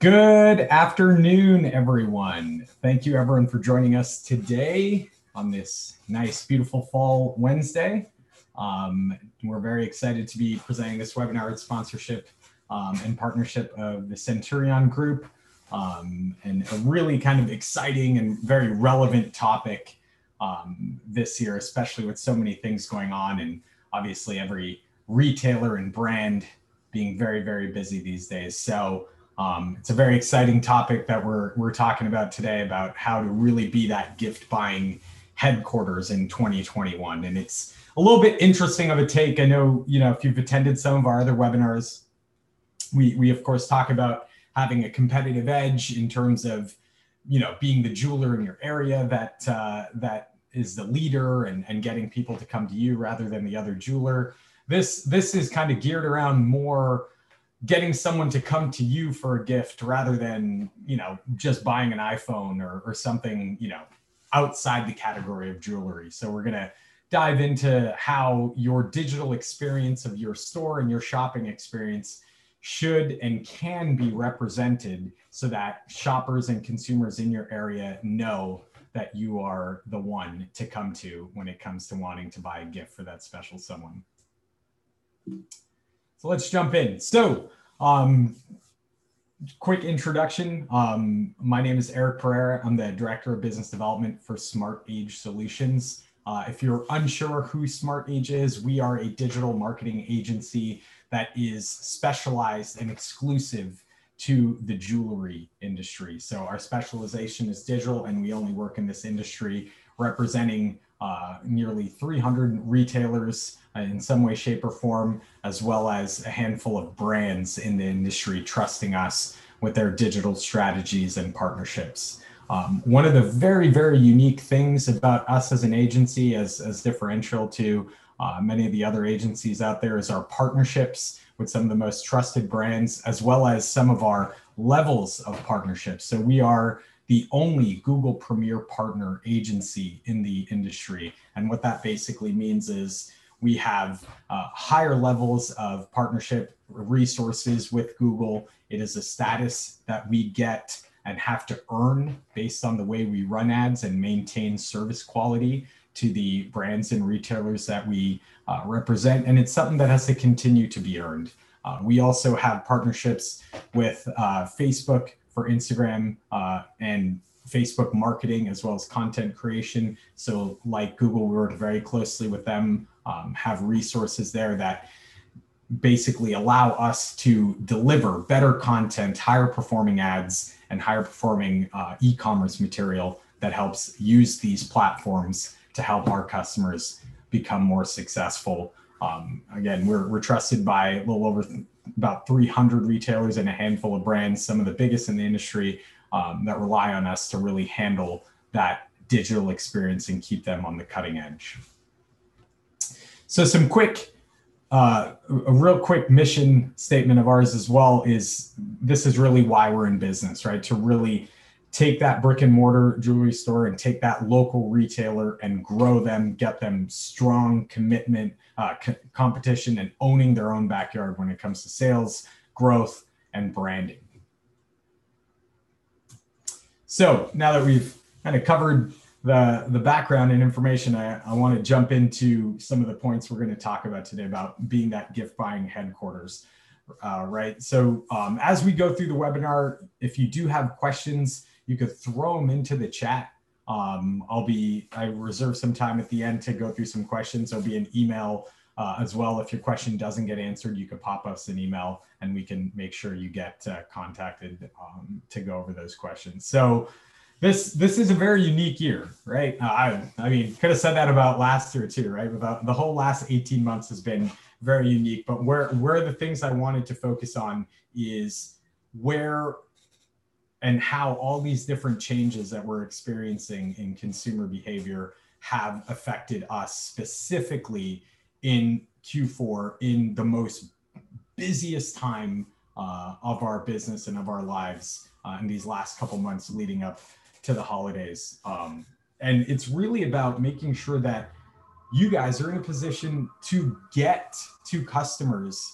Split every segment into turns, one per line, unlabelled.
Good afternoon, everyone. Thank you, everyone, for joining us today on this nice, beautiful fall Wednesday. Um, we're very excited to be presenting this webinar with sponsorship um, and partnership of the Centurion Group, um, and a really kind of exciting and very relevant topic um, this year, especially with so many things going on, and obviously every retailer and brand being very, very busy these days. So. Um, it's a very exciting topic that we're we're talking about today about how to really be that gift buying headquarters in 2021, and it's a little bit interesting of a take. I know you know if you've attended some of our other webinars, we we of course talk about having a competitive edge in terms of you know being the jeweler in your area that uh, that is the leader and and getting people to come to you rather than the other jeweler. This this is kind of geared around more getting someone to come to you for a gift rather than you know just buying an iphone or, or something you know outside the category of jewelry. So we're going to dive into how your digital experience of your store and your shopping experience should and can be represented so that shoppers and consumers in your area know that you are the one to come to when it comes to wanting to buy a gift for that special someone so let's jump in. So, um, quick introduction. Um, my name is Eric Pereira. I'm the Director of Business Development for Smart Age Solutions. Uh, if you're unsure who Smart Age is, we are a digital marketing agency that is specialized and exclusive to the jewelry industry. So our specialization is digital, and we only work in this industry representing uh, nearly 300 retailers uh, in some way, shape, or form, as well as a handful of brands in the industry trusting us with their digital strategies and partnerships. Um, one of the very, very unique things about us as an agency, as, as differential to uh, many of the other agencies out there, is our partnerships with some of the most trusted brands, as well as some of our levels of partnerships. So we are the only Google Premier Partner agency in the industry. And what that basically means is we have uh, higher levels of partnership resources with Google. It is a status that we get and have to earn based on the way we run ads and maintain service quality to the brands and retailers that we uh, represent. And it's something that has to continue to be earned. Uh, we also have partnerships with uh, Facebook for Instagram uh, and Facebook marketing as well as content creation. So, like Google, we work very closely with them, um, have resources there that basically allow us to deliver better content, higher performing ads, and higher performing uh, e commerce material that helps use these platforms to help our customers become more successful. Um, again, we're, we're trusted by a little over about 300 retailers and a handful of brands, some of the biggest in the industry um, that rely on us to really handle that digital experience and keep them on the cutting edge. So, some quick, uh, a real quick mission statement of ours as well is this is really why we're in business, right? To really take that brick and mortar jewelry store and take that local retailer and grow them, get them strong commitment, uh, c- competition, and owning their own backyard when it comes to sales, growth, and branding. So now that we've kind of covered the, the background and information, I, I want to jump into some of the points we're going to talk about today about being that gift buying headquarters. Uh, right. So um, as we go through the webinar, if you do have questions, you could throw them into the chat. Um, I'll be, I reserve some time at the end to go through some questions. There'll be an email uh, as well. If your question doesn't get answered, you could pop us an email and we can make sure you get uh, contacted um, to go over those questions. So this this is a very unique year, right? Uh, I I mean, could have said that about last year too, right? About the whole last 18 months has been very unique. But where where the things I wanted to focus on is where and how all these different changes that we're experiencing in consumer behavior have affected us specifically in Q4 in the most busiest time uh, of our business and of our lives uh, in these last couple months leading up to the holidays. Um, and it's really about making sure that you guys are in a position to get to customers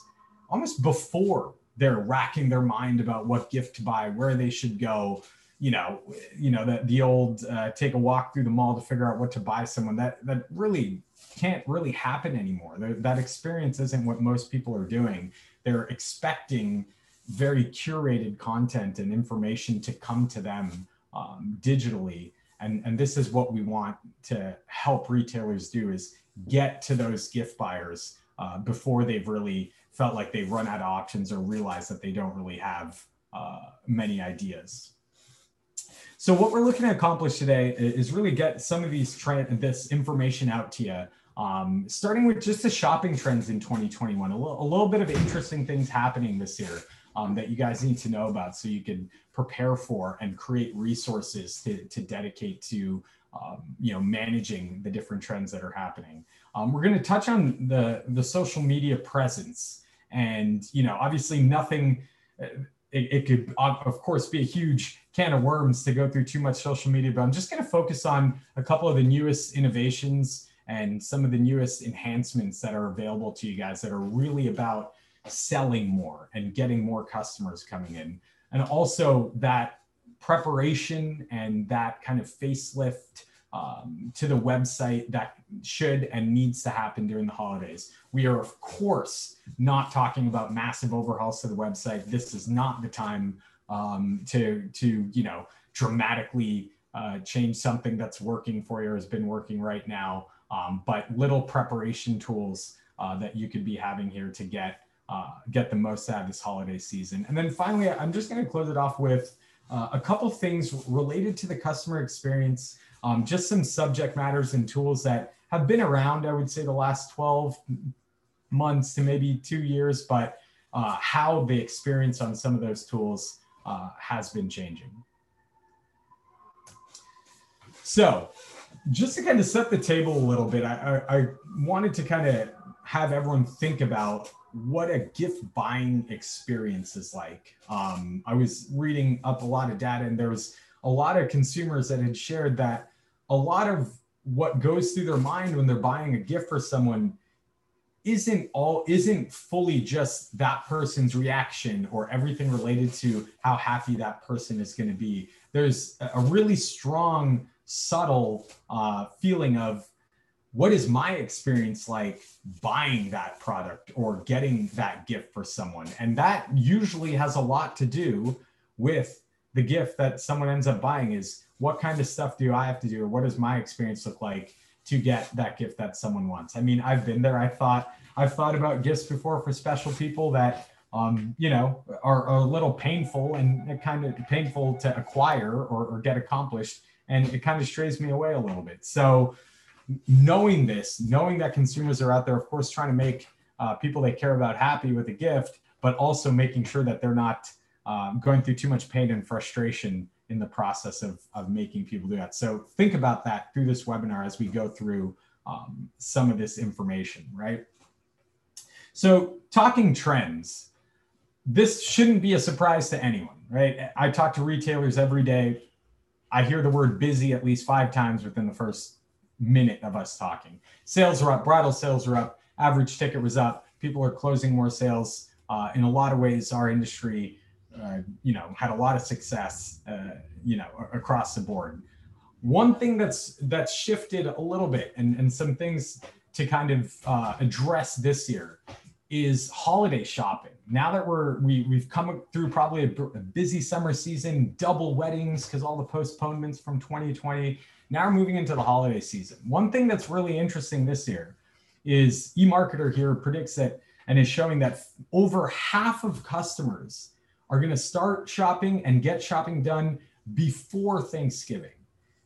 almost before they're racking their mind about what gift to buy, where they should go. You know, you know the the old uh, take a walk through the mall to figure out what to buy someone. That that really can't really happen anymore. That experience isn't what most people are doing. They're expecting very curated content and information to come to them um, digitally. And, and this is what we want to help retailers do is get to those gift buyers uh, before they've really felt like they've run out of options or realized that they don't really have uh, many ideas. So what we're looking to accomplish today is really get some of these this information out to you um, starting with just the shopping trends in 2021, a little, a little bit of interesting things happening this year um, that you guys need to know about so you can prepare for and create resources to, to dedicate to um, you know managing the different trends that are happening. Um, we're going to touch on the the social media presence and you know obviously nothing. Uh, it, it could of course be a huge can of worms to go through too much social media, but I'm just going to focus on a couple of the newest innovations and some of the newest enhancements that are available to you guys that are really about selling more and getting more customers coming in. And also that preparation and that kind of facelift um, to the website that should and needs to happen during the holidays. We are, of course, not talking about massive overhauls to the website. This is not the time um, to, to, you know, dramatically uh, change something that's working for you or has been working right now um, but little preparation tools uh, that you could be having here to get uh, get the most out of this holiday season. And then finally, I'm just going to close it off with uh, a couple things related to the customer experience, um, just some subject matters and tools that have been around, I would say, the last 12 months to maybe two years, but uh, how the experience on some of those tools uh, has been changing. So just to kind of set the table a little bit, I, I, I wanted to kind of have everyone think about what a gift buying experience is like. Um, I was reading up a lot of data, and there was a lot of consumers that had shared that a lot of what goes through their mind when they're buying a gift for someone isn't all isn't fully just that person's reaction or everything related to how happy that person is going to be. There's a really strong subtle uh, feeling of what is my experience like buying that product or getting that gift for someone? And that usually has a lot to do with the gift that someone ends up buying is what kind of stuff do i have to do? Or what does my experience look like to get that gift that someone wants? I mean i've been there. I thought i've thought about gifts before for special people that um, you know are, are, a little painful and kind of painful to acquire or, or get accomplished. And it kind of strays me away a little bit. So knowing this, knowing that consumers are out there, of course, trying to make uh, people they care about happy with a gift, but also making sure that they're not um, going through too much pain and frustration in the process of, of making people do that. So think about that through this webinar as we go through um, some of this information, right? So talking trends, this shouldn't be a surprise to anyone, right? I talk to retailers every day I hear the word busy at least five times within the first minute of us talking. Sales are up, bridal sales are up, average ticket was up, people are closing more sales. Uh, in a lot of ways, our industry, uh, you know, had a lot of success, uh, you know, across the board. One thing that's that's shifted a little bit, and and some things to kind of uh, address this year is holiday shopping. Now that we're we we've come through probably a, a busy summer season, double weddings because all the postponements from 2020. Now we're moving into the holiday season. One thing that's really interesting this year is eMarketer here predicts that and is showing that over half of customers are going to start shopping and get shopping done before Thanksgiving.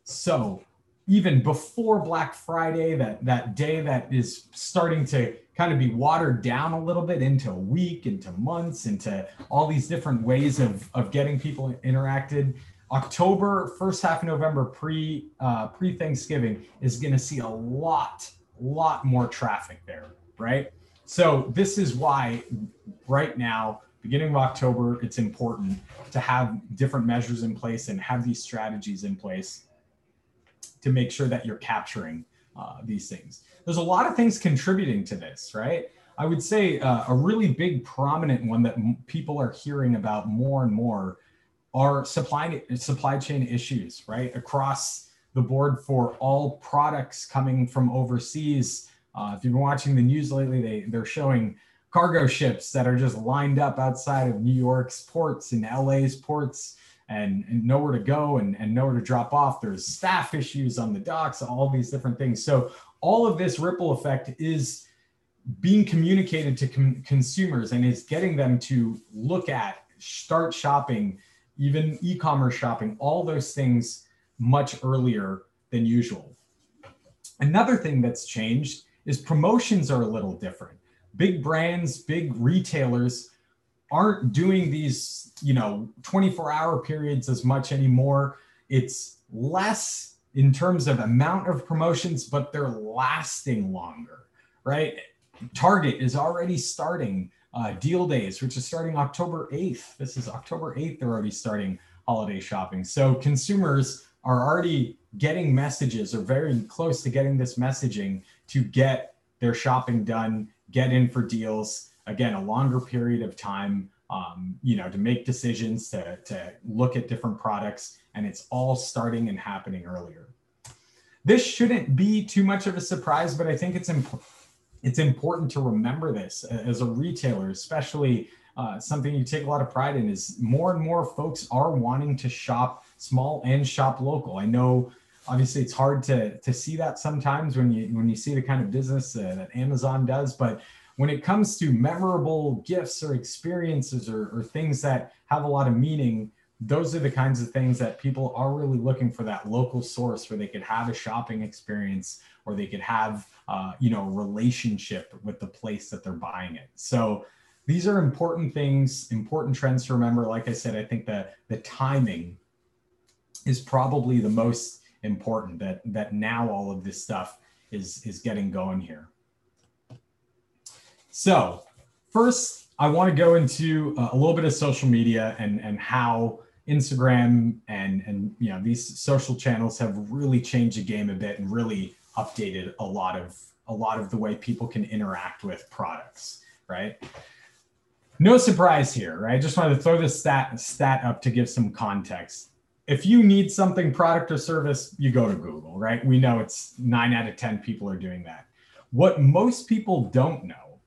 So even before Black Friday, that that day that is starting to kind of be watered down a little bit into a week, into months, into all these different ways of, of getting people interacted. October, first half of November, pre uh, pre Thanksgiving, is going to see a lot, lot more traffic there, right? So this is why right now, beginning of October, it's important to have different measures in place and have these strategies in place to make sure that you're capturing uh, these things there's a lot of things contributing to this, right? I would say uh, a really big prominent one that people are hearing about more and more are supply supply chain issues, right? Across the board for all products coming from overseas. Uh, if you've been watching the news lately, they they're showing cargo ships that are just lined up outside of New York's ports and LA's ports and, and nowhere to go and, and nowhere to drop off. There's staff issues on the docks, all these different things. So all of this ripple effect is being communicated to com- consumers and is getting them to look at, start shopping, even e-commerce shopping, all those things much earlier than usual. Another thing that's changed is promotions are a little different. Big brands, big retailers aren't doing these, you know, 24 hour periods as much anymore. It's less in terms of amount of promotions, but they're lasting longer, right? Target is already starting uh, deal days, which is starting October 8th. This is October 8th, they're already starting holiday shopping. So consumers are already getting messages or very close to getting this messaging to get their shopping done, get in for deals. Again, a longer period of time, um, you know, to make decisions, to, to look at different products, and it's all starting and happening earlier. This shouldn't be too much of a surprise, but I think it's important it's important to remember this as a retailer, especially uh, something you take a lot of pride in is more and more folks are wanting to shop small and shop local. I know obviously it's hard to to see that sometimes when you when you see the kind of business uh, that Amazon does, but when it comes to memorable gifts or experiences or, or things that have a lot of meaning, those are the kinds of things that people are really looking for that local source where they could have a shopping experience or they could have uh, you know relationship with the place that they're buying it. So these are important things important trends to remember. Like i said i think that the timing is probably the most important that that now all of this stuff is is getting going here. So first i want to go into uh, a little bit of social media and and how instagram and and you know these social channels have really changed the game a bit and really updated a lot of a lot of the way people can interact with products right? No surprise here right? I just wanted to throw this stat stat up to give some context if you need something product or service you go to google right? We know it's 9 out of 10 people are doing that. What most people don't know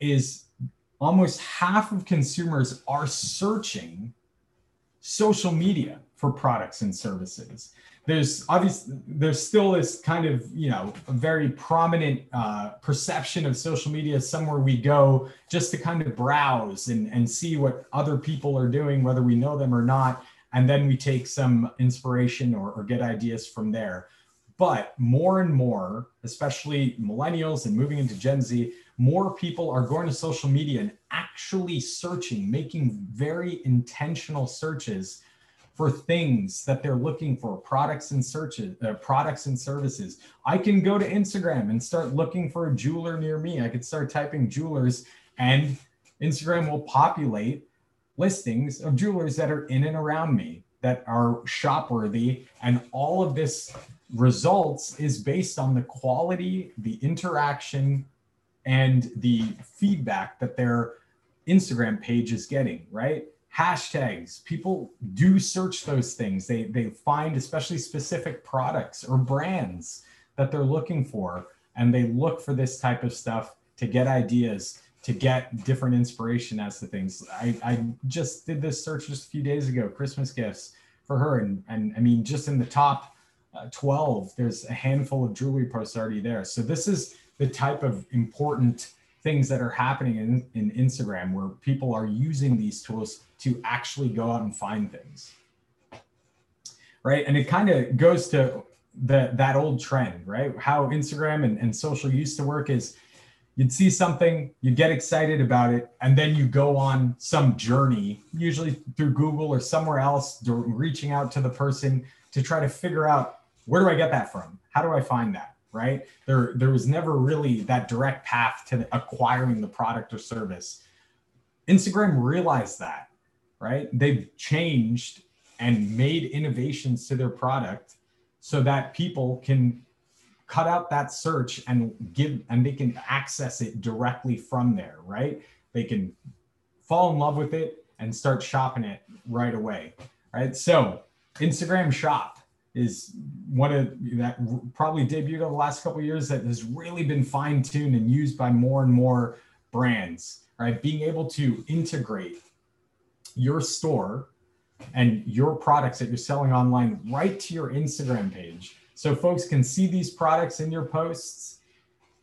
is almost half of consumers are searching social media for products and services. There's obviously there's still this kind of you know a very prominent uh, perception of social media somewhere we go just to kind of browse and, and see what other people are doing whether we know them or not and then we take some inspiration or, or get ideas from there. But more and more especially millennials and moving into gen z more people are going to social media and actually searching making very intentional searches for things that they're looking for products and searches uh, products and services. I can go to instagram and start looking for a jeweler near me. I could start typing jewelers and instagram will populate listings of jewelers that are in and around me that are shop worthy and all of this results is based on the quality the interaction and the feedback that their instagram page is getting right? Hashtags. People do search those things. They they find especially specific products or brands that they're looking for and they look for this type of stuff to get ideas to get different inspiration as to things i i just did this search just a few days ago christmas gifts for her and and i mean just in the top uh, 12 there's a handful of jewelry posts already there so this is the type of important things that are happening in, in Instagram where people are using these tools to actually go out and find things. Right. And it kind of goes to the, that old trend, right? How Instagram and, and social used to work is you'd see something, you'd get excited about it, and then you go on some journey, usually through Google or somewhere else, reaching out to the person to try to figure out where do I get that from? How do I find that? right? There, there was never really that direct path to acquiring the product or service. Instagram realized that, right? They've changed and made innovations to their product so that people can cut out that search and give and they can access it directly from there right? They can fall in love with it and start shopping it right away right? So instagram shop is one of that probably debuted over the last couple years that has really been fine-tuned and used by more and more brands right? Being able to integrate your store and your products that you're selling online right to your instagram page so folks can see these products in your posts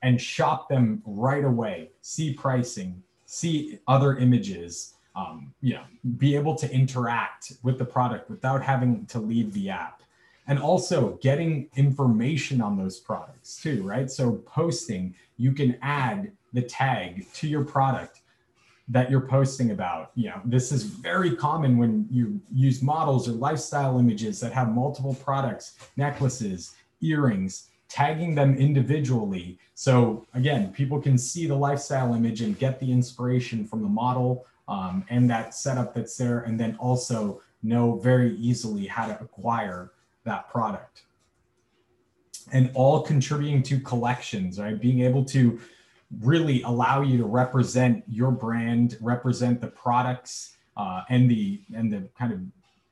and shop them right away, see pricing, see other images, um, you know, be able to interact with the product without having to leave the app. And also getting information on those products too, right? So posting, you can add the tag to your product that you're posting about. You know, this is very common when you use models or lifestyle images that have multiple products, necklaces, earrings, tagging them individually. So again, people can see the lifestyle image and get the inspiration from the model um, and that setup that's there, and then also know very easily how to acquire that product. And all contributing to collections, right? Being able to really allow you to represent your brand, represent the products uh, and the and the kind of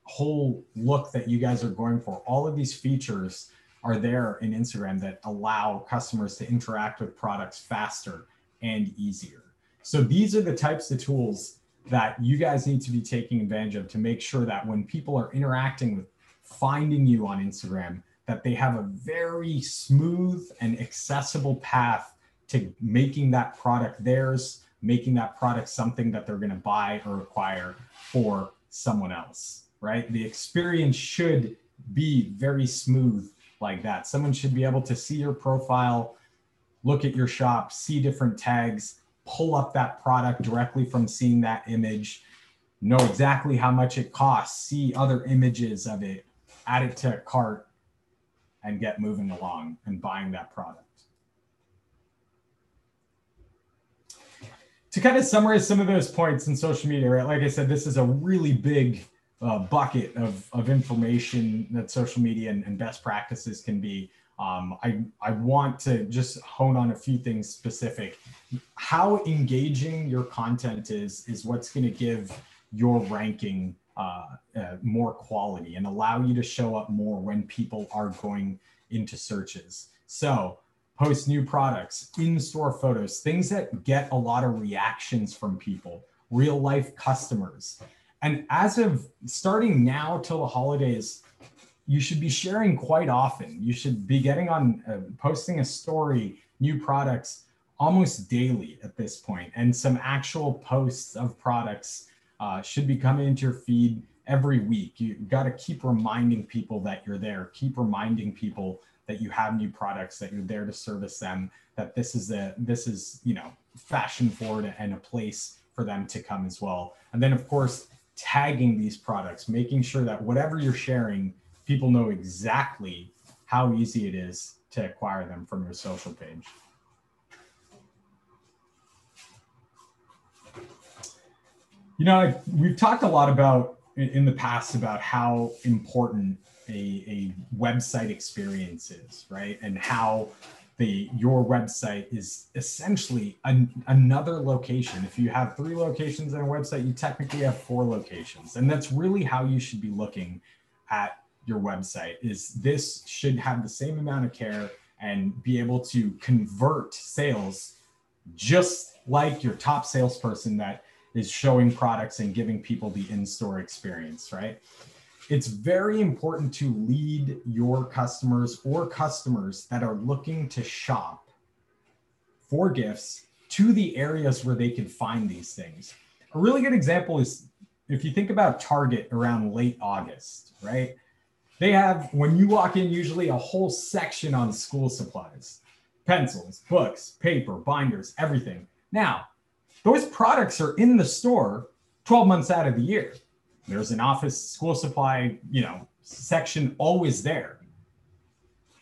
whole look that you guys are going for. All of these features are there in Instagram that allow customers to interact with products faster and easier. So these are the types of tools that you guys need to be taking advantage of to make sure that when people are interacting with finding you on Instagram, that they have a very smooth and accessible path to making that product theirs, making that product something that they're going to buy or acquire for someone else, right? The experience should be very smooth like that. Someone should be able to see your profile, look at your shop, see different tags, pull up that product directly from seeing that image, know exactly how much it costs, see other images of it, add it to a cart, and get moving along and buying that product. To kind of summarize some of those points in social media, right? Like I said, this is a really big uh, bucket of, of information that social media and, and best practices can be. Um, I, I want to just hone on a few things specific. How engaging your content is, is what's going to give your ranking uh, uh, more quality and allow you to show up more when people are going into searches. So, post new products, in store photos, things that get a lot of reactions from people, real life customers. And as of starting now till the holidays, you should be sharing quite often. You should be getting on, uh, posting a story, new products almost daily at this point, and some actual posts of products uh, should be coming into your feed every week. You got to keep reminding people that you're there, keep reminding people that you have new products that you're there to service them that this is a this is you know fashion forward and a place for them to come as well. And then of course tagging these products making sure that whatever you're sharing people know exactly how easy it is to acquire them from your social page. You know we've talked a lot about in the past about how important a, a website experience is, right? And how the your website is essentially an, another location. If you have three locations on a website, you technically have four locations, and that's really how you should be looking at your website. Is this should have the same amount of care and be able to convert sales just like your top salesperson that is showing products and giving people the in-store experience, right? It's very important to lead your customers or customers that are looking to shop for gifts to the areas where they can find these things. A really good example is if you think about Target around late August, right? They have, when you walk in, usually a whole section on school supplies pencils, books, paper, binders, everything. Now, those products are in the store 12 months out of the year. There's an office school supply, you know, section always there.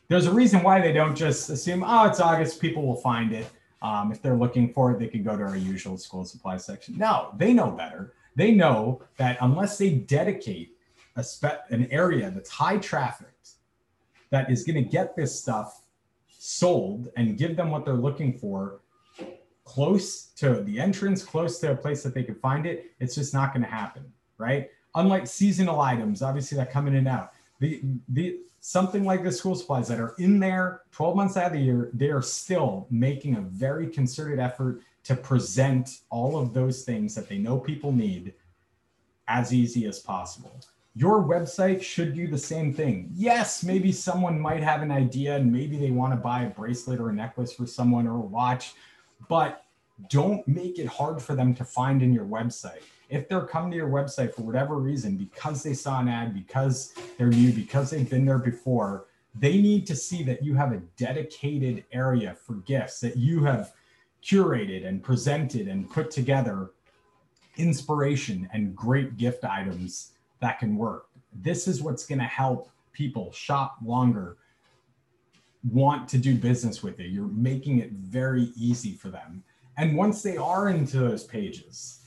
There's a reason why they don't just assume, oh, it's August, people will find it. Um, if they're looking for it, they can go to our usual school supply section. No, they know better. They know that unless they dedicate an area that's high trafficked, that is going to get this stuff sold and give them what they're looking for close to the entrance, close to a place that they can find it, it's just not going to happen, right? Unlike seasonal items, obviously that come in and out. The the something like the school supplies that are in there 12 months out of the year, they are still making a very concerted effort to present all of those things that they know people need as easy as possible. Your website should do the same thing. Yes, maybe someone might have an idea and maybe they want to buy a bracelet or a necklace for someone or a watch, but don't make it hard for them to find in your website. If they're coming to your website for whatever reason, because they saw an ad, because they're new, because they've been there before, they need to see that you have a dedicated area for gifts, that you have curated and presented and put together inspiration and great gift items that can work. This is what's going to help people shop longer, want to do business with you. You're making it very easy for them. And once they are into those pages,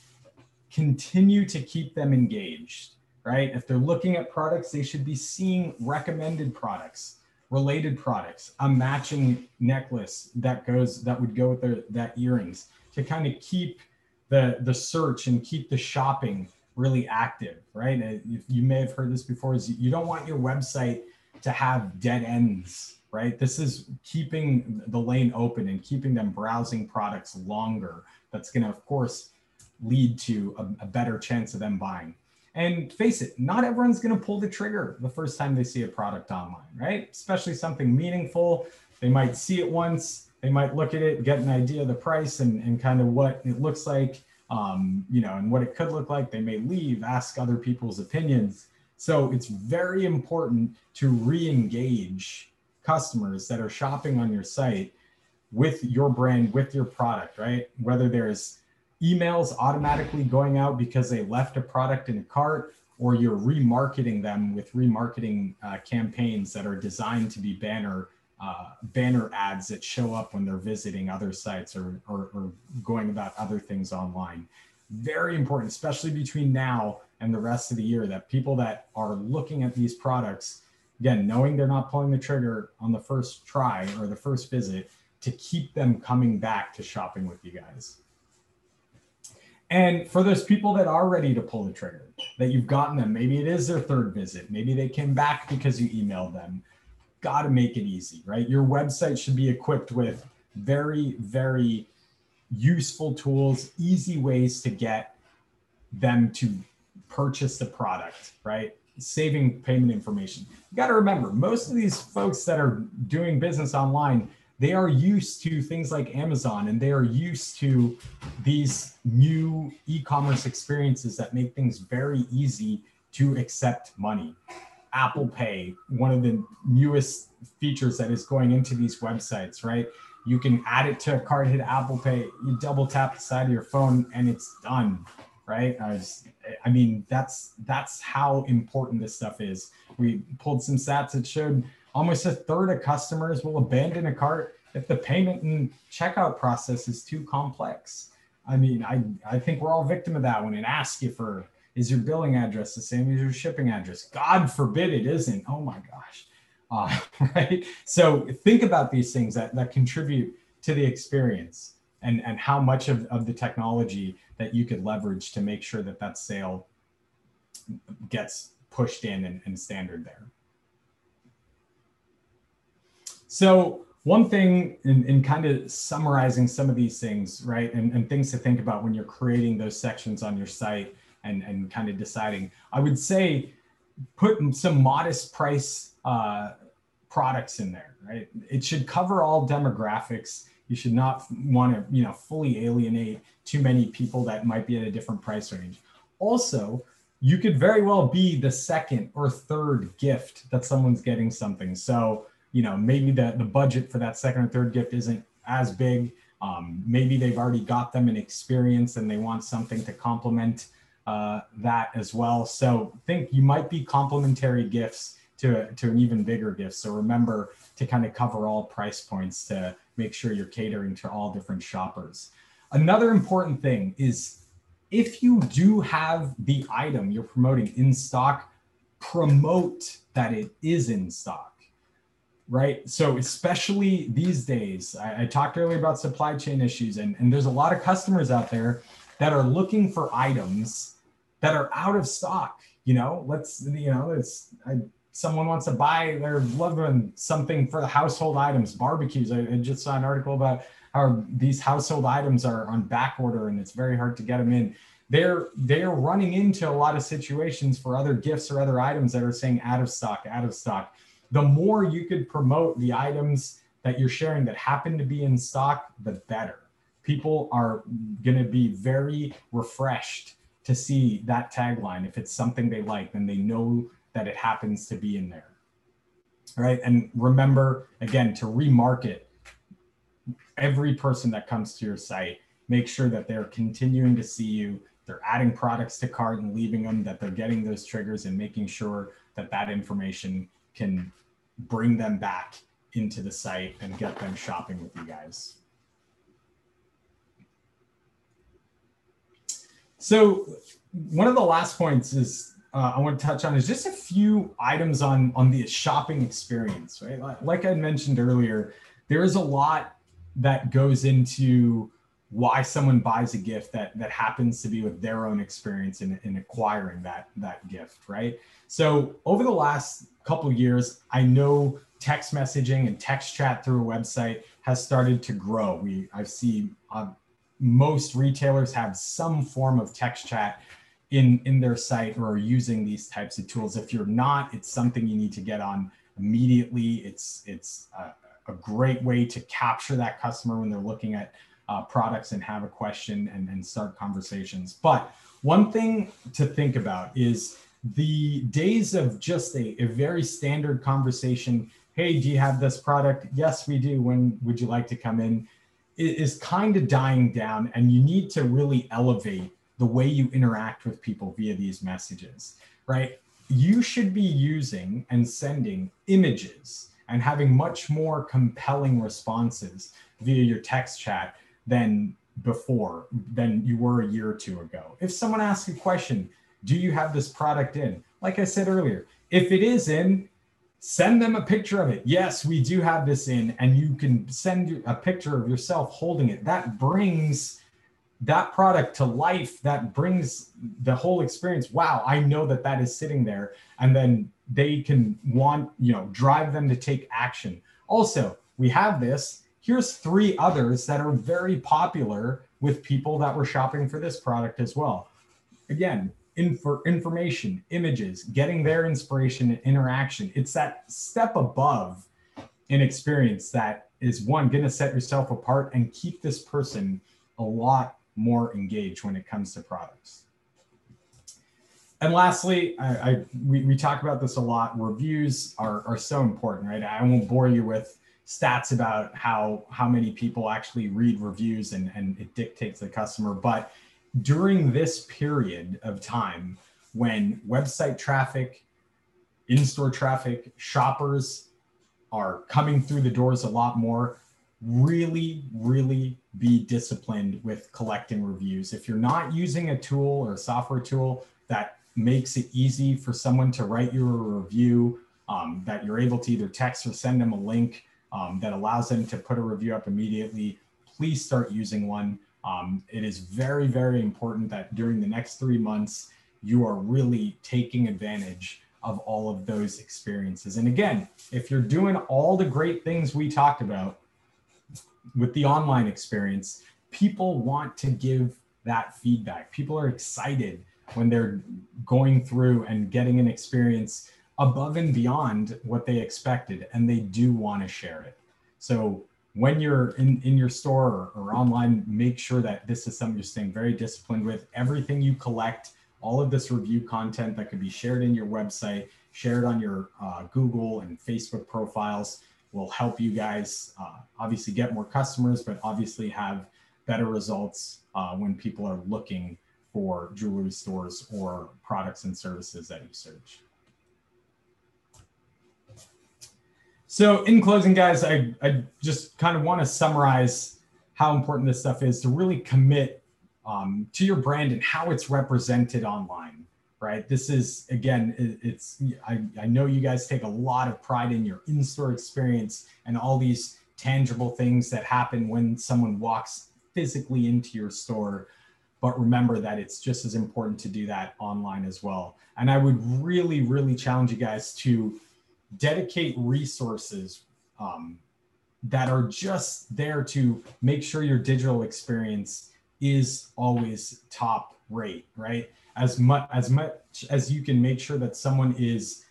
continue to keep them engaged, right? If they're looking at products, they should be seeing recommended products, related products, a matching necklace that goes that would go with their that earrings to kind of keep the the search and keep the shopping really active, right? Uh, you may have heard this before is you don't want your website to have dead ends, right? This is keeping the lane open and keeping them browsing products longer. That's going to, of course, lead to a, a, better chance of them buying. And face it, not everyone's going to pull the trigger the first time they see a product online, right? Especially something meaningful. They might see it once, they might look at it, get an idea of the price and, and kind of what it looks like um, you know, and what it could look like. They may leave, ask other people's opinions. So it's very important to re-engage customers that are shopping on your site with your brand, with your product, right? Whether there's emails automatically going out because they left a product in a cart, or you're remarketing them with remarketing uh, campaigns that are designed to be banner uh, banner ads that show up when they're visiting other sites or, or, or going about other things online. Very important, especially between now and the rest of the year, that people that are looking at these products, again, knowing they're not pulling the trigger on the first try or the first visit, to keep them coming back to shopping with you guys. And for those people that are ready to pull the trigger, that you've gotten them, maybe it is their third visit, maybe they came back because you emailed them, got to make it easy, right? Your website should be equipped with very, very useful tools, easy ways to get them to purchase the product, right? Saving payment information. You got to remember, most of these folks that are doing business online, they are used to things like Amazon and they are used to these new e commerce experiences that make things very easy to accept money. Apple Pay, one of the newest features that is going into these websites, right? You can add it to a card, hit Apple Pay, you double tap the side of your phone, and it's done, right? I, was, I mean, that's that's how important this stuff is. We pulled some stats that showed almost a third of customers will abandon a cart if the payment and checkout process is too complex. I mean, I, I think we're all victim of that when it asks you for is your billing address the same as your shipping address? God forbid it isn't. Oh my gosh. Uh, right. So think about these things that, that contribute to the experience and, and how much of, of the technology that you could leverage to make sure that that sale gets pushed in and, and standard there. So one thing in, in kind of summarizing some of these things, right, and, and things to think about when you're creating those sections on your site and, and kind of deciding. I would say put some modest price uh, products in there, right? It should cover all demographics. You should not want to, you know, fully alienate too many people that might be at a different price range. Also, you could very well be the second or third gift that someone's getting something. So, you know, maybe the, the budget for that second or third gift isn't as big. Um, maybe they've already got them an experience and they want something to complement uh, that as well. So think you might be complementary gifts to, to an even bigger gift. So remember to kind of cover all price points to make sure you're catering to all different shoppers. Another important thing is if you do have the item you're promoting in stock, promote that it is in stock. Right? So especially these days, I, I, talked earlier about supply chain issues, and, and there's a lot of customers out there that are looking for items that are out of stock. You know, let's you know, it's I, someone wants to buy their loved one something for the household items, barbecues. I, I just saw an article about how these household items are on back order and it's very hard to get them in. They're they're running into a lot of situations for other gifts or other items that are saying out of stock, out of stock the more you could promote the items that you're sharing that happen to be in stock, the better. People are going to be very refreshed to see that tagline. If it's something they like, then they know that it happens to be in there. All right. And remember, again, to remarket every person that comes to your site, make sure that they're continuing to see you. They're adding products to cart and leaving them, that they're getting those triggers and making sure that that information can bring them back into the site and get them shopping with you guys. So one of the last points is uh, I want to touch on is just a few items on on the shopping experience, right? Like I mentioned earlier, there is a lot that goes into why someone buys a gift that that happens to be with their own experience in, in acquiring that that gift, right? So over the last couple years, I know text messaging and text chat through a website has started to grow. We I see uh, most retailers have some form of text chat in in their site or are using these types of tools. If you're not, it's something you need to get on immediately. It's it's a, a great way to capture that customer when they're looking at uh, products and have a question and, and start conversations. But one thing to think about is the days of just a, a very standard conversation hey do you have this product? Yes we do. When would you like to come in? is kind of dying down and you need to really elevate the way you interact with people via these messages right? You should be using and sending images and having much more compelling responses via your text chat than before than you were a year or two ago. If someone asks a question do you have this product in? Like I said earlier, if it is in, send them a picture of it. Yes, we do have this in, and you can send a picture of yourself holding it. That brings that product to life. That brings the whole experience. Wow, I know that that is sitting there. And then they can want, you know, drive them to take action. Also, we have this. Here's three others that are very popular with people that were shopping for this product as well. Again, info, information, images, getting their inspiration and interaction. It's that step above an experience that is one going to set yourself apart and keep this person a lot more engaged when it comes to products. And lastly, I, I we, we talk about this a lot. Reviews are, are so important, right? I won't bore you with stats about how how many people actually read reviews and, and it dictates the customer, but during this period of time when website traffic, in store traffic, shoppers are coming through the doors a lot more, really, really be disciplined with collecting reviews. If you're not using a tool or a software tool that makes it easy for someone to write you a review, um, that you're able to either text or send them a link um, that allows them to put a review up immediately, please start using one. Um, it is very, very important that during the next three months, you are really taking advantage of all of those experiences. And again, if you're doing all the great things we talked about with the online experience, people want to give that feedback. People are excited when they're going through and getting an experience above and beyond what they expected, and they do want to share it. So when you're in, in your store or, or online, make sure that this is something you're staying very disciplined with. Everything you collect, all of this review content that could be shared in your website, shared on your uh, Google and Facebook profiles will help you guys uh, obviously get more customers, but obviously have better results uh, when people are looking for jewelry stores or products and services that you search. So, in closing, guys, I, I just kind of want to summarize how important this stuff is to really commit um, to your brand and how it's represented online, right? This is again, it, it's I, I know you guys take a lot of pride in your in-store experience and all these tangible things that happen when someone walks physically into your store. But remember that it's just as important to do that online as well. And I would really, really challenge you guys to dedicate resources um, that are just there to make sure your digital experience is always top rate, right? As much as much as you can make sure that someone is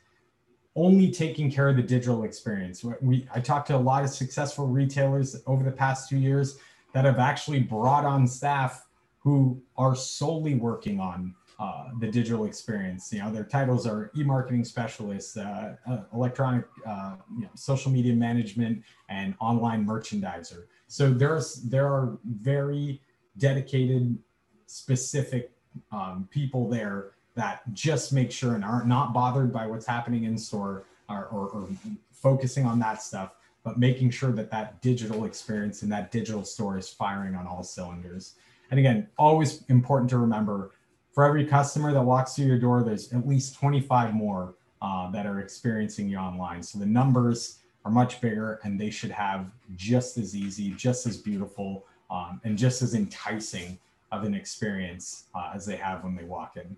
only taking care of the digital experience. We I talked to a lot of successful retailers over the past two years that have actually brought on staff who are solely working on uh, the digital experience. You know, their titles are e-marketing specialists, uh, uh, electronic, uh, you know, social media management, and online merchandiser. So there's there are very dedicated, specific um, people there that just make sure and are not bothered by what's happening in store or, or, or focusing on that stuff, but making sure that that digital experience and that digital store is firing on all cylinders. And again, always important to remember for every customer that walks through your door, there's at least 25 more uh, that are experiencing you online. So the numbers are much bigger and they should have just as easy, just as beautiful, um, and just as enticing of an experience uh, as they have when they walk in.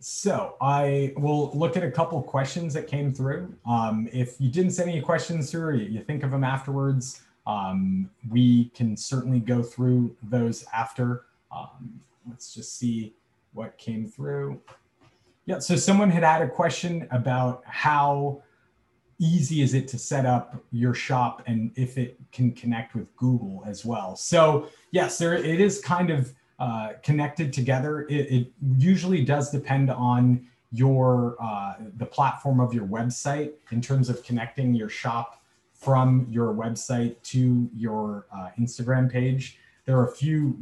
So I will look at a couple questions that came through. Um, if you didn't send any questions through or you think of them afterwards, um, we can certainly go through those after. Um, let's just see what came through. Yeah, so someone had had a question about how easy is it to set up your shop and if it can connect with Google as well. So yes, there it is kind of uh, connected together. It, it, usually does depend on your uh, the platform of your website in terms of connecting your shop from your website to your uh, Instagram page. There are a few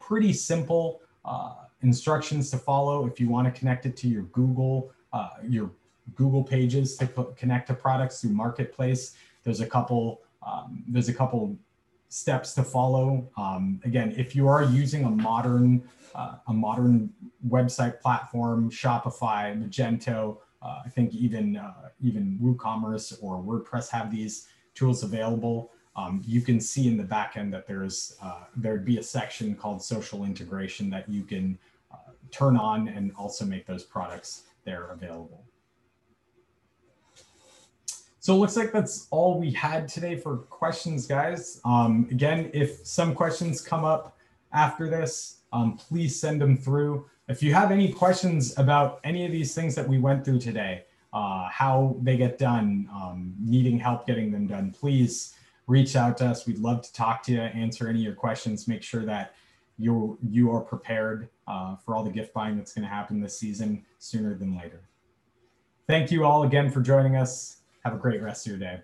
pretty simple uh, instructions to follow if you want to connect it to your Google, uh, your Google pages to connect to products through Marketplace. There's a couple. Um, there's a couple steps to follow. Um, again, if you are using a modern uh, a modern website platform, Shopify, Magento, uh, I think even uh, even WooCommerce or WordPress have these tools available. Um, you can see in the backend that there's uh, there'd be a section called social integration that you can uh, turn on and also make those products there available. So it looks like that's all we had today for questions, guys. Um, again, if some questions come up after this, um, please send them through. If you have any questions about any of these things that we went through today, uh, how they get done, um, needing help getting them done, please reach out to us. We'd love to talk to you, answer any of your questions, make sure that you you are prepared uh, for all the gift buying that's going to happen this season sooner than later. Thank you all again for joining us. Have a great rest of your day.